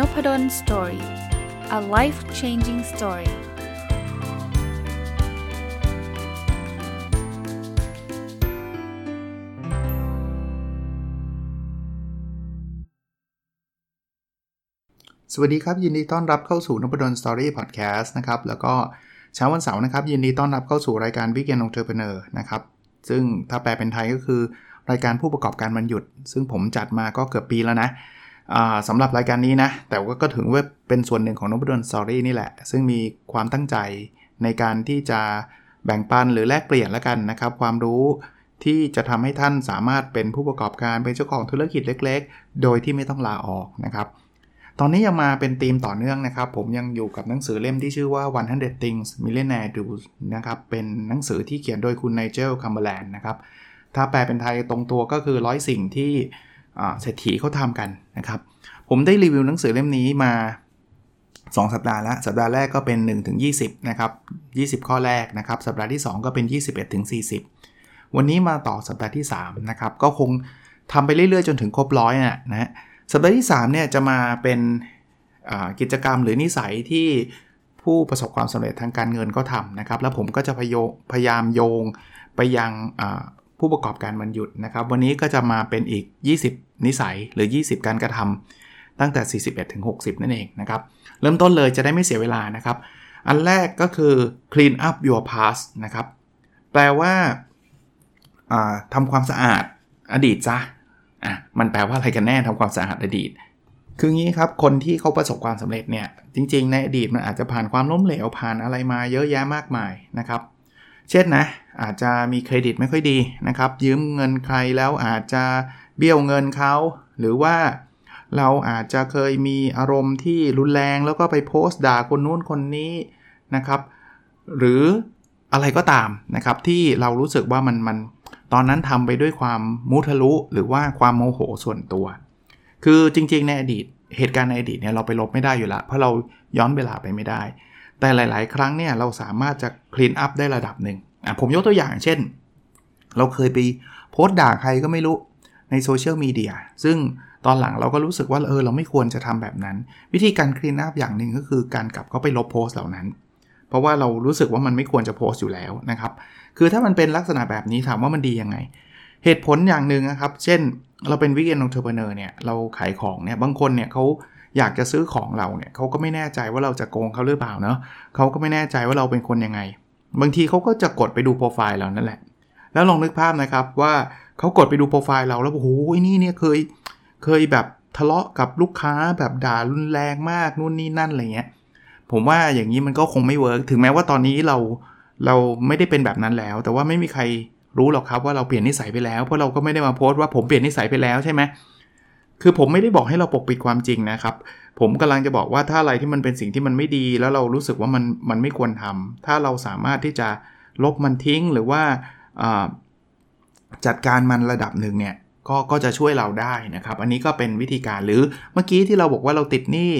Nopadol story a life changing story สวัสดีครับ ยินดีต้อนรับเข้าสู่นพดล story พอดแคสต์นะครับ แล้วก็เช้าวันเสาร์นะครับ ยินดีต้อนรับเข้าสู่รายการ weekend entrepreneur นะครับ ซึ่งถ้าแปลเป็นไทยก็คือรายการผู้ประกอบการวันหยุด ซึ่งผมจัดมาก็เกือบปีแล้วนะ สำหรับรายการนี้นะ แต่ว่าก็ถึงว่าเป็นส่วนหนึ่งของนบดลสอรี่นี่แหละ ซึ่งมีความตั้งใจในการที่จะแบ่งปันหรือแลกเปลี่ยนแล้วกันนะครับ ความรู้ที่จะทำให้ท่านสามารถเป็นผู้ประกอบการเป็นเจ้าของธุรกิจเล็ก ๆ โดยที่ไม่ต้องลาออกนะครับ ตอนนี้ยังมาเป็นธีมต่อเนื่องนะครับ ผมยังอยู่กับหนังสือเล่มที่ชื่อว่า 100 Things Millionaire Do นะครับ เป็นหนังสือที่เขียนโดยคุณไนเจลคัมเบอร์แลนด์นะครับ ถ้าแปลเป็นไทยตรงตัวก็คือร้อยสิ่งที่ เศรษฐีเขาทำกันนะครับ ผมได้รีวิวหนังสือเล่มนี้มา 2 สัปดาห์แล้ว สัปดาห์แรกก็เป็น1ถึง20นะครับ20 ข้อแรกนะครับ สัปดาห์ที่ 2 ก็เป็น 21ถึง40 วันนี้มาต่อสัปดาห์ที่ 3 นะครับ ก็คงทำไปเรื่อยๆ จนถึงครบร้อยนะนะสัปดาห์ที่ 3 เนี่ยจะมาเป็นกิจกรรมหรือนิสัยที่ผู้ประสบความสำเร็จทางการเงินก็ทำนะครับ แล้วผมก็จะพยายามโยงไปยัง ผู้ประกอบการวันหยุดนะครับ วันนี้ก็จะมาเป็นอีก 20 นิสัยหรือ 20 การกระทำตั้งแต่ 41ถึง60 นั่นเองนะครับ เริ่มต้นเลยจะได้ไม่เสียเวลานะครับ อันแรกก็คือ clean up your past นะครับ แปลว่าทำความสะอาดอดีตซะอะมันแปลว่าอะไรกันแน่ทำความสะอาดอดีต คืองี้ครับ คนที่เขาประสบความสำเร็จเนี่ย จริง ๆ ในอดีตมันอาจจะผ่านความล้มเหลวผ่านอะไรมาเยอะแยะมากมายนะครับ เช่นนะอาจจะมีเครดิตไม่ค่อยดีนะครับ ยืมเงินใครแล้วอาจจะเบี้ยวเงินเขาหรือว่าเราอาจจะเคยมีอารมณ์ที่รุนแรงแล้วก็ไปโพสต์ด่าคนนู้นคนนี้นะครับ หรืออะไรก็ตามนะครับที่เรารู้สึกว่ามันมันตอนนั้นทำไปด้วยความมุทะลุ หรือว่าความโมโหส่วนตัว คือจริงๆในอดีตเหตุการณ์ในอดีตเนี่ยเราไปลบไม่ได้อยู่ละเพราะเราย้อนเวลาไปไม่ได้ แต่หลาย ๆ ครั้งเนี่ยเราสามารถจะ clean up ได้ระดับหนึ่งอะผมยกตัวอย่างเช่น เราเคยไปโพสต์ด่าใครก็ไม่รู้ในโซเชียลมีเดียซึ่งตอนหลังเราก็รู้สึกว่าเออเราไม่ควรจะทำแบบนั้น วิธีการ clean up อย่างหนึ่งก็คือการกลับเข้าไปลบโพสต์เหล่านั้น เพราะว่าเรารู้สึกว่ามันไม่ควรจะโพสต์อยู่แล้วนะครับ คือถ้ามันเป็นลักษณะแบบนี้ถามว่ามันดียังไง เหตุผลอย่างหนึ่งนะครับ เช่น เราเป็น weekend entrepreneur เนี่ยเราขายของเนี่ยบางคนเนี่ยเขา อยากจะซื้อของเราเนี่ยเขาก็ไม่แน่ใจว่าเราจะโกงเขาหรือเปล่าเนาะเขาก็ไม่แน่ใจว่าเราเป็นคนยังไง บางทีเขาก็จะกดไปดูโปรไฟล์เรานั่นแหละ แล้วลองนึกภาพนะครับว่าเขากดไปดูโปรไฟล์เราแล้วโอ้โหนี่เนี่ยเคยเคยแบบทะเลาะกับลูกค้าแบบด่ารุนแรงมากนู่นนี่นั่นอะไรเงี้ยผมว่าอย่างนี้มันก็คงไม่ work ถึงแม้ว่าตอนนี้เราเราไม่ได้เป็นแบบนั้นแล้ว แต่ว่าไม่มีใครรู้หรอกครับว่าเราเปลี่ยนนิสัยไปแล้ว เพราะเราก็ไม่ได้มาโพสต์ว่าผมเปลี่ยนนิสัยไปแล้วใช่ไหม คือผมไม่ได้บอกให้เราปกปิดความจริงนะครับ ผมกำลังจะบอกว่าถ้าอะไรที่มันเป็นสิ่งที่มันไม่ดี แล้วเรารู้สึกว่ามันมันไม่ควรทำถ้าเราสามารถที่จะลบมันทิ้งหรือว่าจัดการมันระดับหนึ่งเนี่ยก็ก็จะช่วยเราได้นะครับ อันนี้ก็เป็นวิธีการหรือเมื่อกี้ที่เราบอกว่าเราติดหนี้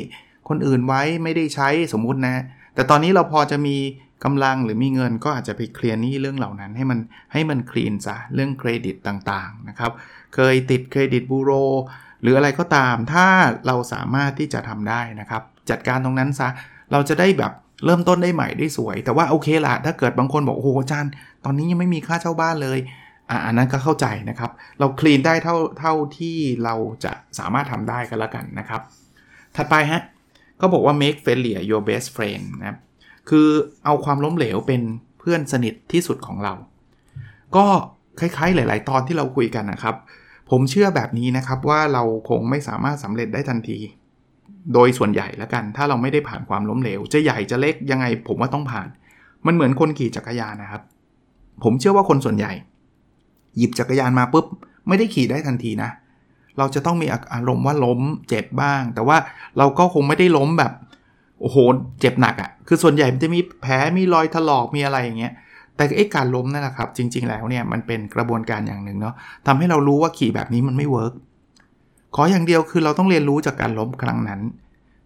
คนอื่นไว้ไม่ได้ใช้สมมุตินะ แต่ตอนนี้เราพอจะมีกำลังหรือมีเงินก็อาจจะไปเคลียร์หนี้เรื่องเหล่านั้นให้มันให้มันคลีนซะเรื่องเครดิตต่างๆนะครับ เคยติดเครดิตบูโร หรืออะไรก็ตามถ้าเราสามารถที่จะทำได้นะครับ จัดการตรงนั้นซะเราจะได้แบบเริ่มต้นได้ใหม่ได้สวย แต่ว่าโอเคละถ้าเกิดบางคนบอกโอ้โหอาจารย์ ตอนนี้ยังไม่มีค่าเช่าบ้านเลยอ่าอันนั้นก็เข้าใจนะครับ เราคลีนได้เท่าเท่าที่เราจะสามารถทำได้ก็แล้วกันนะครับ ถัดไปฮะก็บอกว่า make failure your best friend นะครับคือเอาความล้มเหลวเป็นเพื่อนสนิทที่สุดของเรา ก็คล้ายๆหลาย ๆ ตอนที่เราคุยกันนะครับ ผมเชื่อแบบนี้นะครับว่าเราคงไม่สามารถสำเร็จได้ทันที โดยส่วนใหญ่แล้วกัน ถ้าเราไม่ได้ผ่านความล้มเหลว จะใหญ่จะเล็กยังไง ผมว่าต้องผ่าน มันเหมือนคนขี่จักรยานนะครับ ผมเชื่อว่าคนส่วนใหญ่ หยิบจักรยานมาปุ๊บ ไม่ได้ขี่ได้ทันทีนะ เราจะต้องมีอารมณ์ว่าล้มเจ็บบ้าง แต่ว่าเราก็คงไม่ได้ล้มแบบโอ้โหเจ็บหนักอะ่ะคือส่วนใหญ่มันจะมีแผลมีรอยถลอกมีอะไรอย่างเงี้ย แต่ไอ้การล้มนั่นแหละครับ จริง ๆ แล้วเนี่ยมันเป็นกระบวนการอย่างหนึ่งเนาะทำให้เรารู้ว่าขี่แบบนี้มันไม่ work ขออย่างเดียวคือเราต้องเรียนรู้จากการล้มครั้งนั้น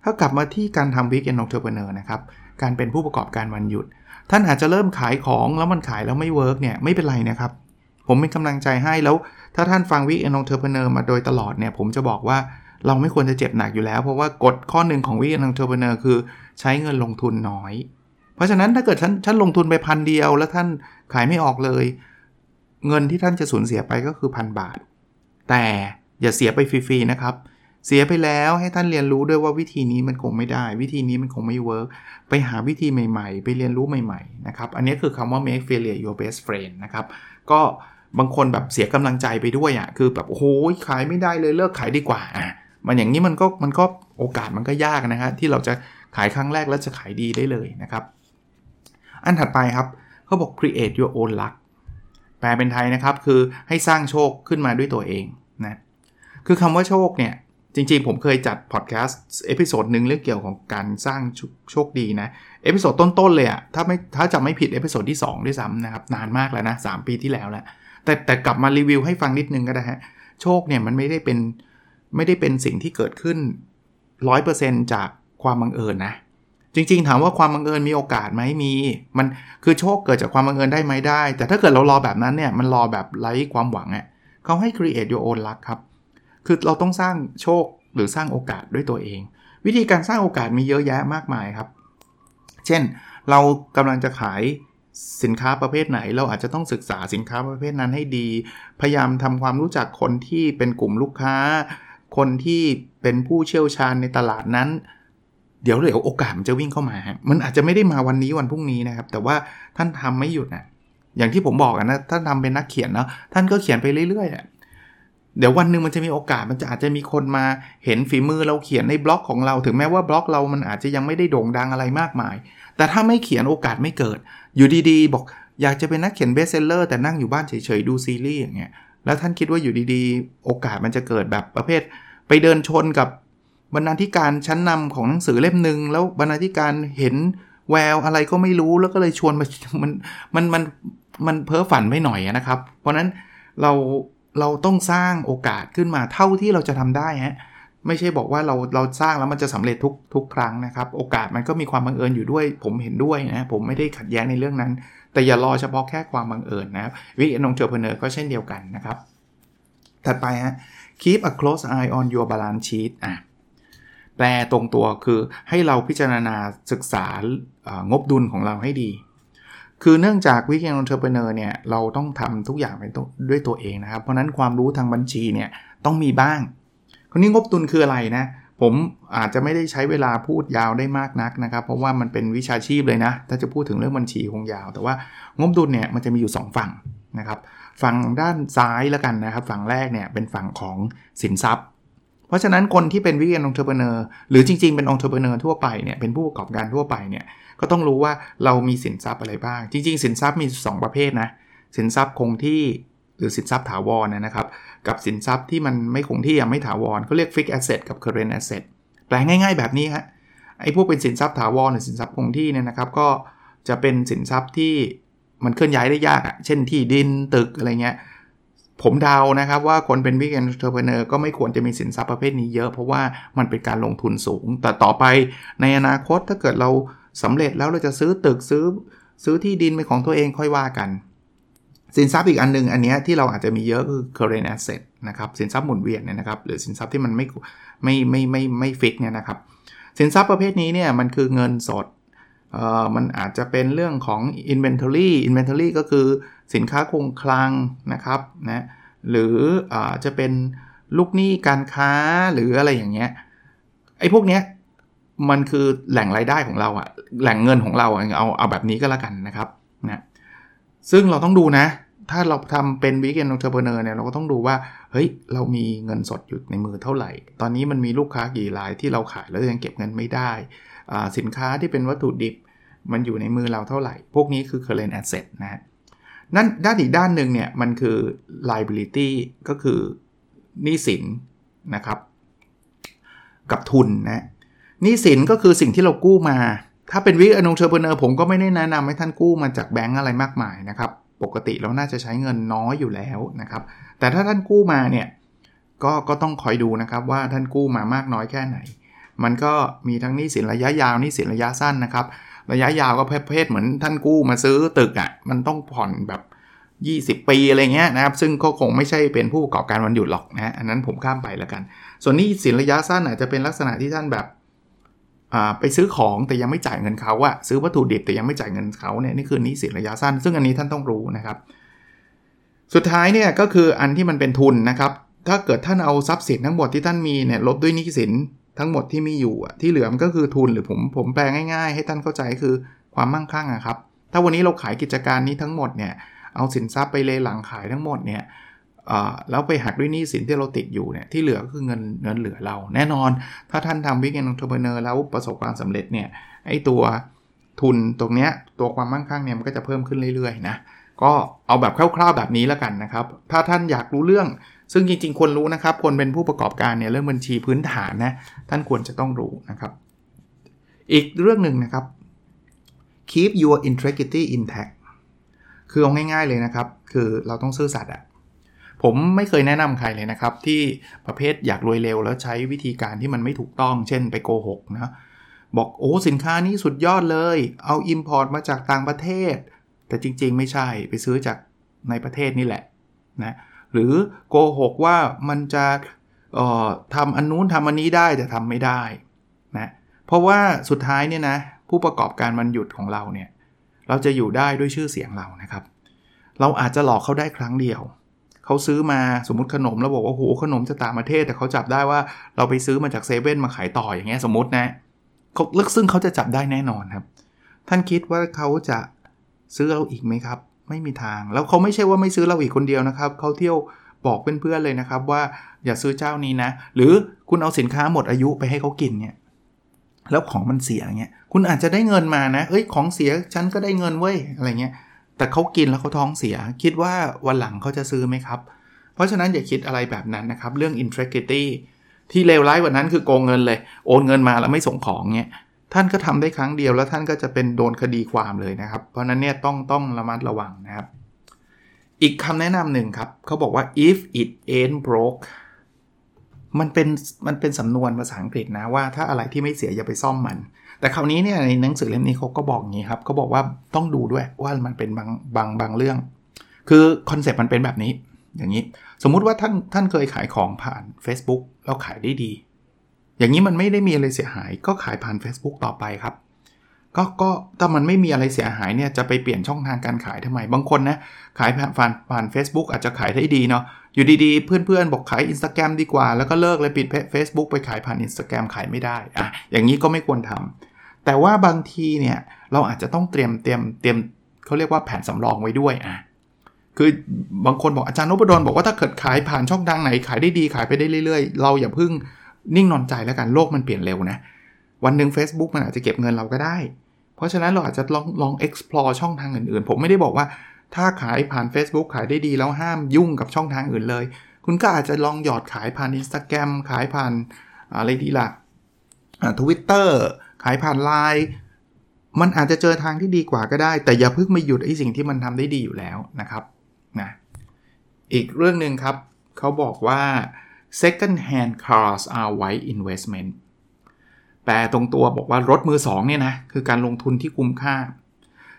ถ้ากลับมาที่การทำ weekend entrepreneur นะครับ การเป็นผู้ประกอบการวันหยุด ท่านอาจจะเริ่มขายของแล้วมันขายแล้วไม่ work เนี่ยไม่เป็นไรนะครับ ผมเป็นกำลังใจให้แล้ว ถ้าท่านฟัง weekend entrepreneur มาโดยตลอดเนี่ยผมจะบอกว่าเราไม่ควรจะเจ็บหนักอยู่แล้ว เพราะว่ากฎข้อหนึ่งของ weekend entrepreneur คือ ใช้เงินลงทุนน้อย เพราะฉะนั้นถ้าเกิดท่านท่านลงทุนไปพันเดียว แล้วท่านขายไม่ออกเลย เงินที่ท่านจะสูญเสียไปก็คือพันบาท แต่อย่าเสียไปฟรีๆนะครับ เสียไปแล้วให้ท่านเรียนรู้ด้วยว่าวิธีนี้มันคงไม่ได้ วิธีนี้มันคงไม่ workไปหาวิธีใหม่ๆ ไปเรียนรู้ใหม่ๆนะครับอันนี้คือคำว่า make failure your best friend นะครับก็บางคนแบบเสียกำลังใจไปด้วยอะ่ะคือแบบโอ้โหขายไม่ได้เลยเลิกขายดีกว่าอะมันอย่างนี้มันก็มันก็โอกาสมันก็ยากนะฮะที่เราจะขายครั้งแรกแล้วจะขายดีได้เลยนะครับ อันถัดไปครับเขาบอก create your own luck แปลเป็นไทยนะครับคือให้สร้างโชคขึ้นมาด้วยตัวเองนะคือคำว่าโชคเนี่ย จริงๆ ผมเคยจัดพอดแคสต์ episode หนึ่งเรื่องเกี่ยวของการสร้างโชคดีนะ episode ต้นๆเลยอะถ้าไม่ถ้าจำไม่ผิด episode ที่ 2 ด้วยซ้ำนะครับ นานมากแล้วนะ3ปีที่แล้วแหละแต่แต่กลับมารีวิวให้ฟังนิดนึงก็ได้ฮะโชคเนี่ยมันไม่ได้เป็นไม่ได้เป็นสิ่งที่เกิดขึ้น 100%จากความบังเอิญนะ จริงๆ ถามว่าความบังเอิญมีโอกาสไหมมี มันคือโชคเกิดจากความบังเอิญได้ไหมได้ แต่ถ้าเกิดเรารอแบบนั้นเนี่ยมันรอแบบไร้ความหวังอะ่ะเขาให้ create your own luck ครับ คือเราต้องสร้างโชคหรือสร้างโอกาสด้วยตัวเอง วิธีการสร้างโอกาสมีเยอะแยะมากมายครับ เช่น เรากำลังจะขายสินค้าประเภทไหน เราอาจจะต้องศึกษาสินค้าประเภทนั้นให้ดี พยายามทำความรู้จักคนที่เป็นกลุ่มลูกค้า คนที่เป็นผู้เชี่ยวชาญในตลาดนั้น เดี๋ยวเดี๋ยวโอกาสมันจะวิ่งเข้ามาฮะมันอาจจะไม่ได้มาวันนี้วันพรุ่งนี้นะครับ แต่ว่าท่านทำไม่หยุดนะอย่างที่ผมบอกนะท่านถ้าเป็นนักเขียนเนาะท่านก็เขียนไปเรื่อยๆน่ะเดี๋ยววันหนึ่งมันจะมีโอกาสมันจะอาจจะมีคนมาเห็นฝีมือเราเขียนในบล็อกของเราถึงแม้ว่าบล็อกเรามันอาจจะยังไม่ได้โด่งดังอะไรมากมาย แต่ถ้าไม่เขียนโอกาสไม่เกิด อยู่ดีๆ บอกอยากจะเป็นนักเขียน best seller แต่นั่งอยู่บ้านเฉยๆดูซีรีส์อย่างเงี้ยแล้วท่านคิดว่าอยู่ดีๆ โอกาสมันจะเกิดแบบประเภท ไปเดินชนกับ บรรณาธิการชั้นนำของหนังสือเล่มหนึ่งแล้วบรรณาธิการเห็นแววอะไรก็ไม่รู้แล้วก็เลยชวนมามันมันมันมันเพ้อฝันไม่หน่อยนะครับ เพราะนั้นเราเราต้องสร้างโอกาสขึ้นมาเท่าที่เราจะทำได้ฮะไม่ใช่บอกว่าเราเราสร้างแล้วมันจะสำเร็จทุกทุกครั้งนะครับ โอกาสมันก็มีความบังเอิญอยู่ด้วย ผมเห็นด้วยนะผมไม่ได้ขัดแย้งในเรื่องนั้น แต่อย่ารอเฉพาะแค่ความบังเอิญนะครับวิกฤตนงเจอเพเนอร์ก็เช่นเดียวกันนะครับ ถัดไปฮะ keep a close eye on your balance sheet อะ แปลตรงตัวคือให้เราพิจารณาศึกษางบดุลของเราให้ดี คือเนื่องจาก weekend entrepreneur เนี่ยเราต้องทำทุกอย่างเป็นด้วยตัวเองนะครับ เพราะนั้นความรู้ทางบัญชีเนี่ยต้องมีบ้างคนนี้งบดุลคืออะไรนะผมอาจจะไม่ได้ใช้เวลาพูดยาวได้มากนักนะครับ เพราะว่ามันเป็นวิชาชีพเลยนะ ถ้าจะพูดถึงเรื่องบัญชีคงยาว แต่ว่างบดุลเนี่ยมันจะมีอยู่ 2 ฝั่งนะครับ ฝั่งด้านซ้ายแล้วกันนะครับ ฝั่งแรกเนี่ยเป็นฝั่งของสินทรัพย์ เพราะฉะนั้นคนที่เป็น weekend entrepreneur หรือจริงๆเป็น entrepreneur ทั่วไปเนี่ยเป็นผู้ประกอบการทั่วไปเนี่ยก็ต้องรู้ว่าเรามีสินทรัพย์อะไรบ้าง จริง ๆ สินทรัพย์มี 2 ประเภทนะสินทรัพย์คงที่หรือสินทรัพย์ถาวรนะครับกับสินทรัพย์ที่มันไม่คงที่ไม่ถาวรเขาเรียก fixed asset กับ current asset แปลง่ายๆ แบบนี้ฮะไอ้พวกเป็นสินทรัพย์ถาวรหรือสินทรัพย์คงที่เนี่ยนะครับก็จะเป็นสินทรัพย์ที่มันเคลื่อนย้ายได้ยากอะ่ะ เช่นที่ดินตึกอะไรเงี้ย ผมเดานะครับว่าคนเป็น weekend entrepreneur ก็ไม่ควรจะมีสินทรัพย์ประเภทนี้เยอะเพราะว่ามันเป็นการลงทุนสูง แต่ต่อไปในอนาคตถ้าเกิดเราสำเร็จแล้วเราจะซื้อตึกซื้อซื้อที่ดินเป็นของตัวเองค่อยว่ากัน สินทรัพย์อีกอันนึงอันนี้ที่เราอาจจะมีเยอะคือ current asset นะครับสินทรัพย์หมุนเวียนเนี่ยนะครับหรือสินทรัพย์ที่มันไม่ไม่ไม่ไม่ไม่ fix เนี่ยนะครับสินทรัพย์ประเภทนี้เนี่ยมันคือเงินสดเอ่อมันอาจจะเป็นเรื่องของ inventory inventory ก็คือ สินค้าคงคลังนะครับนะหรือจะเป็นลูกหนี้การค้าหรืออะไรอย่างเงี้ยไอ้พวกเนี้ยมันคือแหล่งรายได้ของเราอะแหล่งเงินของเราเอาเอาแบบนี้ก็แล้วกันนะครับนะซึ่งเราต้องดูนะ ถ้าเราทำเป็น weekend entrepreneur เนี่ยเราก็ต้องดูว่า เฮ้ย เรามีเงินสดอยู่ในมือเท่าไหร่ ตอนนี้มันมีลูกค้ากี่รายที่เราขายแล้วยังเก็บเงินไม่ได้ สินค้าที่เป็นวัตถุดิบมันอยู่ในมือเราเท่าไหร่ พวกนี้คือ current asset นะ นั่นด้านอีกด้านหนึ่งเนี่ยมันคือ liability ก็คือหนี้สินนะครับ กับทุนนะหนี้สินก็คือสิ่งที่เรากู้มา ถ้าเป็นวิกอนงเทอร์เบเนอร์ผมก็ไม่ได้แนะนำให้ท่านกู้มาจากแบงก์อะไรมากมายนะครับ ปกติเราน่าจะใช้เงินน้อยอยู่แล้วนะครับ แต่ถ้าท่านกู้มาเนี่ยก็ก็ต้องคอยดูนะครับว่าท่านกู้มามากน้อยแค่ไหน มันก็มีทั้งหนี้สินระยะยาวหนี้สินระยะสั้นนะครับ ระยะยาวก็ประเภทเหมือนท่านกู้มาซื้อตึกอะ่ะมันต้องผ่อนแบบ 20 ปีอะไรเงี้ยนะครับ ซึ่งก็คงไม่ใช่เป็นผู้ประกอบการวันหยุดหรอกนะอันนั้นผมข้ามไปแล้วกัน ส่วนนี้สินระยะสั้นอาจจะเป็นลักษณะที่ท่านแบบไปซื้อของแต่ยังไม่จ่ายเงินเขาอะซื้อวัตถุดิบแต่ยังไม่จ่ายเงินเขาเนี่ยนี่คือนี้สินระยะสั้น ซึ่งอันนี้ท่านต้องรู้นะครับ สุดท้ายเนี่ยก็คืออันที่มันเป็นทุนนะครับ ถ้าเกิดท่านเอาทรัพย์สินทั้งหมดที่ท่านมีเนี่ยลบด้วยหนี้สิน ทั้งหมดที่มีอยู่ที่เหลือมันก็คือทุนหรือผมผมแปลง่ายๆ ให้ท่านเข้าใจคือความมั่งคั่งอะครับ ถ้าวันนี้เราขายกิจการนี้ทั้งหมดเนี่ยเอาสินทรัพย์ไปเลหลังขายทั้งหมดเนี่ยแล้วไปหักด้วยหนี้สินที่เราติดอยู่เนี่ยที่เหลือก็คือเงินเงินเหลือเรา แน่นอน ถ้าท่านทำวิกเกนองทรเบเนอร์แล้วประสบความสำเร็จเนี่ยไอตัวทุนตรงเนี้ยตัวความมั่งคั่งเนี่ยมันก็จะเพิ่มขึ้นเรื่อยๆนะก็เอาแบบคร่าวๆแบบนี้แล้วกันนะครับ ถ้าท่านอยากรู้เรื่อง ซึ่งจริงๆควรรู้นะครับ คนเป็นผู้ประกอบการเนี่ยเรื่องบัญชีพื้นฐานนะท่านควรจะต้องรู้นะครับ อีกเรื่องหนึ่งนะครับ keep your integrity intact คือเอาง่ายๆเลยนะครับ คือเราต้องซื่อสัตย์อะผมไม่เคยแนะนำใครเลยนะครับ ที่ประเภทอยากรวยเร็ว แล้วใช้วิธีการที่มันไม่ถูกต้อง เช่นไปโกหกนะบอกโอ้สินค้านี้สุดยอดเลย เอา Import มาจากต่างประเทศ แต่จริงๆ ไม่ใช่ไปซื้อจากในประเทศนี่แหละนะ หรือโกหกว่ามันจะทำอันนู้นทำอันนี้ได้แต่ทำไม่ได้นะเพราะว่าสุดท้ายเนี่ยนะผู้ประกอบการมันหยุดของเราเนี่ยเราจะอยู่ได้ด้วยชื่อเสียงเรานะครับ เราอาจจะหลอกเขาได้ครั้งเดียว เขาซื้อมาสมมติขนมแล้วบอกว่าโหขนมจะต่างประเทศ แต่เขาจับได้ว่าเราไปซื้อมาจากเซเว่นมาขายต่ออย่างเงี้ยสมมตินะเขาลึกซึ่งเขาจะจับได้แน่นอนครับ ท่านคิดว่าเขาจะซื้อเราอีกไหมครับ ไม่มีทาง แล้วเขาไม่ใช่ว่าไม่ซื้อเราอีกคนเดียวนะครับเขาเที่ยวบอกเพื่อนๆเลยนะครับ ว่าอย่าซื้อเจ้านี้นะ หรือคุณเอาสินค้าหมดอายุไปให้เขากินเนี่ยแล้วของมันเสียเงี้ยคุณอาจจะได้เงินมานะ เอ้ยของเสียฉันก็ได้เงินเว้ยอะไรเงี้ยแต่เขากินแล้วเขาท้องเสีย คิดว่าวันหลังเขาจะซื้อไหมครับ เพราะฉะนั้นอย่าคิดอะไรแบบนั้นนะครับ เรื่อง integrity ที่เลวร้ายกว่านั้นคือโกงเงินเลย โอนเงินมาแล้วไม่ส่งของเงี้ย ท่านก็ทำได้ครั้งเดียวแล้วท่านก็จะเป็นโดนคดีความเลยนะครับ เพราะนั้นเนี่ยต้องต้องระมัดระวังนะครับ อีกคำแนะนำหนึ่งครับเขาบอกว่า if it ain't broke มันเป็นมันเป็นสำนวนภาษาอังกฤษนะว่าถ้าอะไรที่ไม่เสียอย่าไปซ่อมมัน แต่คราวนี้เนี่ยในหนังสือเล่มนี้เขาก็บอกอย่างนี้ครับเขาบอกว่าต้องดูด้วยว่ามันเป็นบางบางบางเรื่อง คือคอนเซปต์มันเป็นแบบนี้ อย่างนี้ สมมุติว่าท่านท่านเคยขายของผ่าน Facebook แล้วขายได้ดี อย่างนี้มันไม่ได้มีอะไรเสียหาย ก็ขายผ่าน Facebook ต่อไปครับ ก็ก็ถ้ามันไม่มีอะไรเสียหายเนี่ยจะไปเปลี่ยนช่องทางการขายทำไม บางคนนะขายผ่านผ่าน Facebook อาจจะขายได้ดีเนาะอยู่ดีๆ เพื่อนๆ บอกขาย Instagram ดีกว่า แล้วก็เลิกเลยปิด Facebook ไปขายผ่าน Instagram ขายไม่ได้อะอย่างนี้ก็ไม่ควรทำแต่ว่าบางทีเนี่ยเราอาจจะต้องเตรียมเตรียมเตรียมเขาเรียกว่าแผนสำรองไว้ด้วยอะคือบางคนบอกอาจารย์นพดลบอกว่าถ้าเกิดขายผ่านช่องทางไหนขายได้ดีขายไปได้เรื่อยๆ เราอย่าพึ่ง นิ่งนอนใจแล้วกันโลกมันเปลี่ยนเร็วนะ วันหนึ่ง Facebook มันอาจจะเก็บเงินเราก็ได้ เพราะฉะนั้นเราอาจจะลองลอง explore ช่องทางอื่นๆ ผมไม่ได้บอกว่าถ้าขายผ่าน Facebook ขายได้ดีแล้วห้ามยุ่งกับช่องทางอื่นเลย คุณก็อาจจะลองหยอดขายผ่าน Instagram ขายผ่านอะไรดีล่ะทวิตเตอร์ขายผ่านไลน์มันอาจจะเจอทางที่ดีกว่าก็ได้ แต่อย่าเพิ่งมาหยุดไอ้สิ่งที่มันทำได้ดีอยู่แล้วนะครับนะอีกเรื่องหนึ่งครับเขาบอกว่า second hand cars are wise investment แปลตรงตัวบอกว่ารถมือสองเนี่ยนะคือการลงทุนที่คุ้มค่า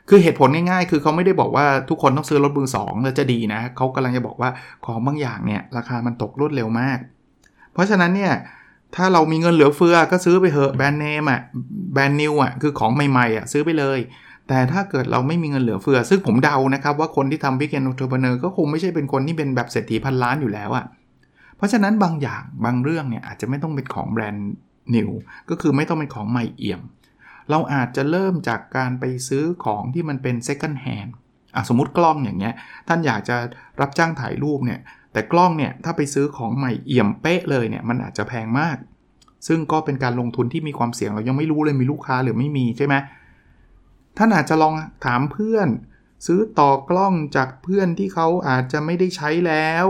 คือเหตุผลง่ายๆ คือเขาไม่ได้บอกว่าทุกคนต้องซื้อรถมือสองแล้วจะดีนะเขากำลังจะบอกว่าของบางอย่างเนี่ยราคามันตกรวดเร็วมาก เพราะฉะนั้นเนี่ยถ้าเรามีเงินเหลือเฟือก็ซื้อไปเถอะแบรนด์เนมอะ brand new อะคือของใหม่ๆอะซื้อไปเลย แต่ถ้าเกิดเราไม่มีเงินเหลือเฟือ ซึ่งผมเดานะครับว่าคนที่ทำ weekend entrepreneur ก็คงไม่ใช่เป็นคนที่เป็นแบบเศรษฐีพันล้านอยู่แล้วอะ เพราะฉะนั้นบางอย่างบางเรื่องเนี่ยอาจจะไม่ต้องเป็นของ brand new ก็คือไม่ต้องเป็นของใหม่เอี่ยม เราอาจจะเริ่มจากการไปซื้อของที่มันเป็น second hand อะสมมติกล้องอย่างเงี้ย ท่านอยากจะรับจ้างถ่ายรูปเนี่ย แต่กล้องเนี่ยถ้าไปซื้อของใหม่เอี่ยมเป๊ะเลยเนี่ยมันอาจจะแพงมาก ซึ่งก็เป็นการลงทุนที่มีความเสี่ยงเรายังไม่รู้เลยมีลูกค้าหรือไม่มีใช่ไหมท่านอาจจะลองถามเพื่อน ซื้อต่อกล้องจากเพื่อนที่เขาอาจจะไม่ได้ใช้แล้ว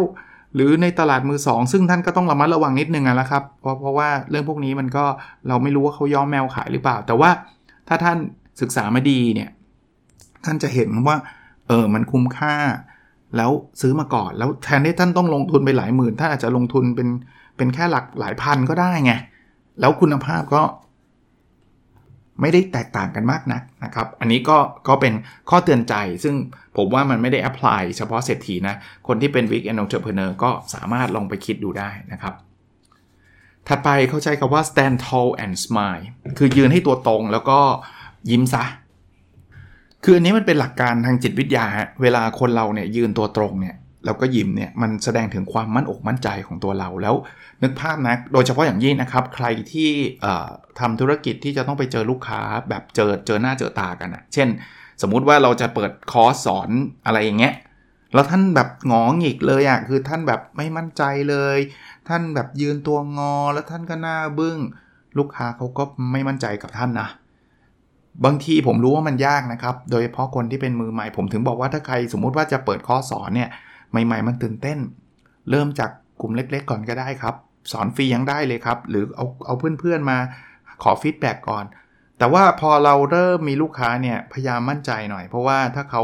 หรือในตลาดมือสองซึ่งท่านก็ต้องระมัดระวังนิดนึงนะครับ เพราะเพราะว่าเรื่องพวกนี้มันก็เราไม่รู้ว่าเขาย้อมแมวขายหรือเปล่า แต่ว่าถ้าท่านศึกษามาดีเนี่ยท่านจะเห็นว่าเออมันคุ้มค่า แล้วซื้อมาก่อน แล้วแทนที่ท่านต้องลงทุนไปหลายหมื่นท่านอาจจะลงทุนเป็นเป็นแค่หลักหลายพันก็ได้ไงแล้วคุณภาพก็ ไม่ได้แตกต่างกันมากนักนะครับ อันนี้ก็ก็เป็นข้อเตือนใจ ซึ่งผมว่ามันไม่ได้แอพพลายเฉพาะเศรษฐีนะ คนที่เป็น weekend entrepreneur ก็สามารถลองไปคิดดูได้นะครับ ถัดไปเขาใช้คำว่า stand tall and smile คือยืนให้ตัวตรงแล้วก็ยิ้มซะ คืออันนี้มันเป็นหลักการทางจิตวิทยาฮะเวลาคนเราเนี่ยยืนตัวตรงเนี่ย แล้วก็ยิ้มเนี่ยมันแสดงถึงความมั่นอกมั่นใจของตัวเราแล้ว นึกภาพนะโดยเฉพาะอย่างยิ่งนะครับ ใครที่ทำธุรกิจที่จะต้องไปเจอลูกค้าแบบเจอเจอหน้าเจอตากันนะเช่น สมมุติว่าเราจะเปิดคอร์สสอนอะไรอย่างเงี้ยแล้วท่านแบบงอหงิกเลยอะ่ะคือท่านแบบไม่มั่นใจเลย ท่านแบบยืนตัวงอ แล้วท่านก็หน้าบึ้ง ลูกค้าเขาก็ไม่มั่นใจกับท่านนะบางทีผมรู้ว่ามันยากนะครับ โดยเฉพาะคนที่เป็นมือใหม่ผมถึงบอกว่าถ้าใครสมมุติว่าจะเปิดคอร์สสอนเนี่ย ใหม่ๆ มันตื่นเต้น เริ่มจากกลุ่มเล็กๆ ก่อนก็ได้ครับ สอนฟรียังได้เลยครับ หรือเอาเอาเพื่อนๆมาขอ feedback ก่อน แต่ว่าพอเราเริ่มมีลูกค้าเนี่ยพยายามมั่นใจหน่อย เพราะว่าถ้าเขา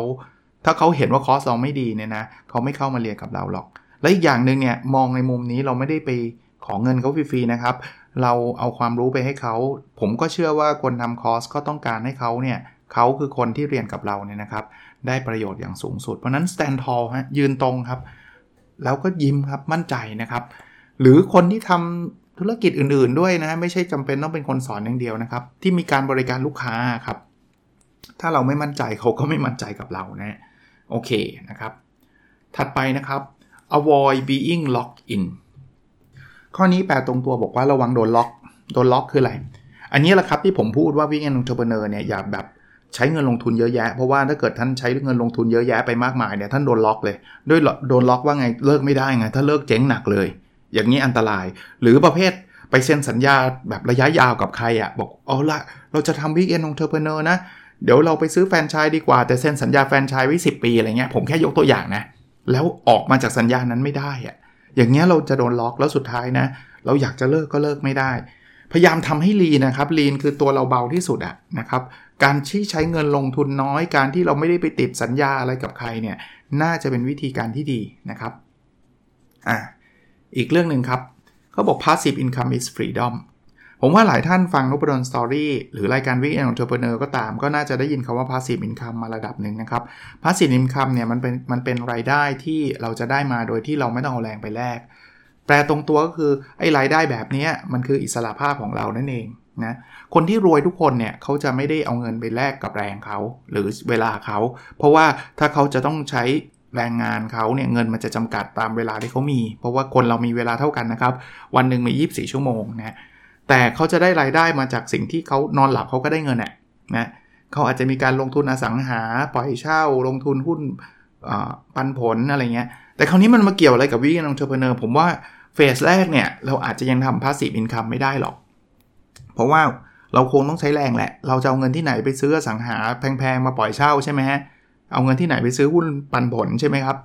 ถ้าเขาเห็นว่าคอร์สเราไม่ดีเนี่ยนะเขาไม่เข้ามาเรียนกับเราหรอก และอีกอย่างหนึ่งเนี่ยมองในมุมนี้เราไม่ได้ไปขอเงินเขาฟรีๆนะครับ เราเอาความรู้ไปให้เขา ผมก็เชื่อว่าคนทำคอร์สก็ต้องการให้เขาเนี่ยเขาคือคนที่เรียนกับเราเนี่ยนะครับ ได้ประโยชน์อย่างสูงสุด เพราะนั้น stand tall ฮะยืนตรงครับ แล้วก็ยิ้มครับมั่นใจนะครับ หรือคนที่ทำธุรกิจอื่นๆด้วยนะไม่ใช่จำเป็นต้องเป็นคนสอนอย่างเดียวนะครับ ที่มีการบริการลูกค้าครับ ถ้าเราไม่มั่นใจเขาก็ไม่มั่นใจกับเรานะโอเคนะครับ ถัดไปนะครับ avoid being locked in ข้อนี้แปลตรงตัวบอกว่าระวังโดนล็อก โดนล็อกคืออะไร อันนี้แหละครับที่ผมพูดว่า weekend entrepreneur เนี่ยอย่าแบบ ใช้เงินลงทุนเยอะแยะ เพราะว่าถ้าเกิดท่านใช้เงินลงทุนเยอะแยะไปมากมายเนี่ยท่านโดนล็อกเลย ด้วยโดนล็อกว่าไงเลิกไม่ได้ไง ถ้าเลิกเจ๊งหนักเลย อย่างนี้อันตราย หรือประเภทไปเซ็นสัญญาแบบระยะยาวกับใครอะ่ะบอกเอาละเราจะทำ weekend entrepreneur นะ เดี๋ยวเราไปซื้อแฟรนไชส์ดีกว่า แต่เซ็นสัญญาแฟรนไชส์ไว้สิบปีอะไรเงี้ยผมแค่ยกตัวอย่างนะ แล้วออกมาจากสัญญานั้นไม่ได้อะอย่างเงี้ยเราจะโดนล็อกแล้วสุดท้ายนะ เราอยากจะเลิกก็เลิกไม่ได้ พยายามทำให้ lean นะครับ lean คือตัวเราเบาที่สุดอะนะครับ การที่ใช้เงินลงทุนน้อย การที่เราไม่ได้ไปติดสัญญาอะไรกับใครเนี่ย น่าจะเป็นวิธีการที่ดีนะครับ อ่า อีกเรื่องหนึ่งครับ เขาบอก passive income is freedom ผมว่าหลายท่านฟัง Nopadol's Story หรือรายการ weekend entrepreneur ก็ตาม ก็น่าจะได้ยินคำว่า passive income มาระดับหนึ่งนะครับ passive income เนี่ยมันเป็นมันเป็นรายได้ที่เราจะได้มาโดยที่เราไม่ต้องเอาแรงไปแลกแปลตรงตัวก็คือไอ้รายได้แบบนี้มันคืออิสรภาพของเรานั่นเอง นะคนที่รวยทุกคนเนี่ยเขาจะไม่ได้เอาเงินไปแลกกับแรงเขาหรือเวลาเขา เพราะว่าถ้าเขาจะต้องใช้แรงงานเขาเนี่ยเงินมันจะจำกัดตามเวลาที่เขามี เพราะว่าคนเรามีเวลาเท่ากันนะครับ วันหนึ่งมี 24 ชั่วโมงนะแต่เขาจะได้รายได้มาจากสิ่งที่เขานอนหลับเขาก็ได้เงินนะนะเขาอาจจะมีการลงทุนอสังหาปล่อยเช่า ลงทุนหุ้นปันผลอะไรเงี้ยแต่คราวนี้มันมาเกี่ยวอะไรกับ weekend entrepreneur ผมว่า phase แรกเนี่ยเราอาจจะยังทำ passive income ไม่ได้หรอก เพราะว่าเราคงต้องใช้แรงแหละ เราจะเอาเงินที่ไหนไปซื้อสังหาแพงๆ มาปล่อยเช่าใช่ไหมฮะ เอาเงินที่ไหนไปซื้อหุ้นปันผลใช่ไหมครับ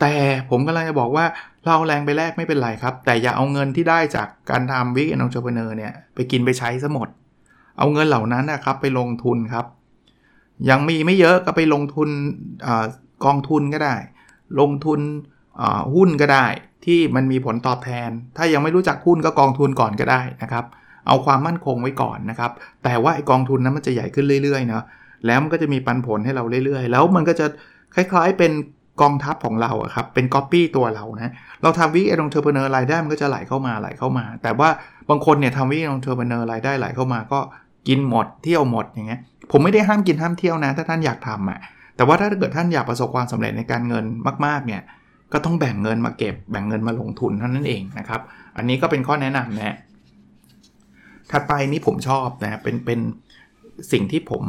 แต่ผมก็เลยจะบอกว่าเราแรงไปแลกไม่เป็นไรครับ แต่อย่าเอาเงินที่ได้จากการทำวิกแอนองเจอร์เนอร์เนี่ยไปกินไปใช้ซะหมด เอาเงินเหล่านั้นนะครับไปลงทุนครับ ยังมีไม่เยอะก็ไปลงทุนอกองทุนก็ได้ ลงทุนหุ้นก็ได้ที่มันมีผลตอบแทน ถ้ายังไม่รู้จักหุ้นก็กองทุนก่อนก็ได้นะครับ เอาความมั่นคงไว้ก่อนนะครับ แต่ว่าไอ้กองทุนนั้นมันจะใหญ่ขึ้นเรื่อยๆเนาะแล้วมันก็จะมีปันผลให้เราเรื่อยๆ แล้วมันก็จะคล้ายๆเป็นกองทัพของเราครับ เป็นก๊อปปี้ตัวเรานะ เราทำ weekend entrepreneur รายได้มันก็จะไหลเข้ามาไหลเข้ามา แต่ว่าบางคนเนี่ยทำ weekend entrepreneur รายได้ไหลเข้ามาก็กินหมดเที่ยวหมดอย่างเงี้ย ผมไม่ได้ห้ามกินห้ามเที่ยวนะ ถ้าท่านอยากทำอะแต่ว่าถ้าเกิดท่านอยากประสบความสำเร็จในการเงินมากๆเนี่ย ก็ต้องแบ่งเงินมาเก็บ แบ่งเงินมาลงทุนเท่านั้นเองนะครับ อันนี้ก็เป็นข้อแนะนำนะ ถัดไปนี้ผมชอบนะเป็นเป็นสิ่งที่ผม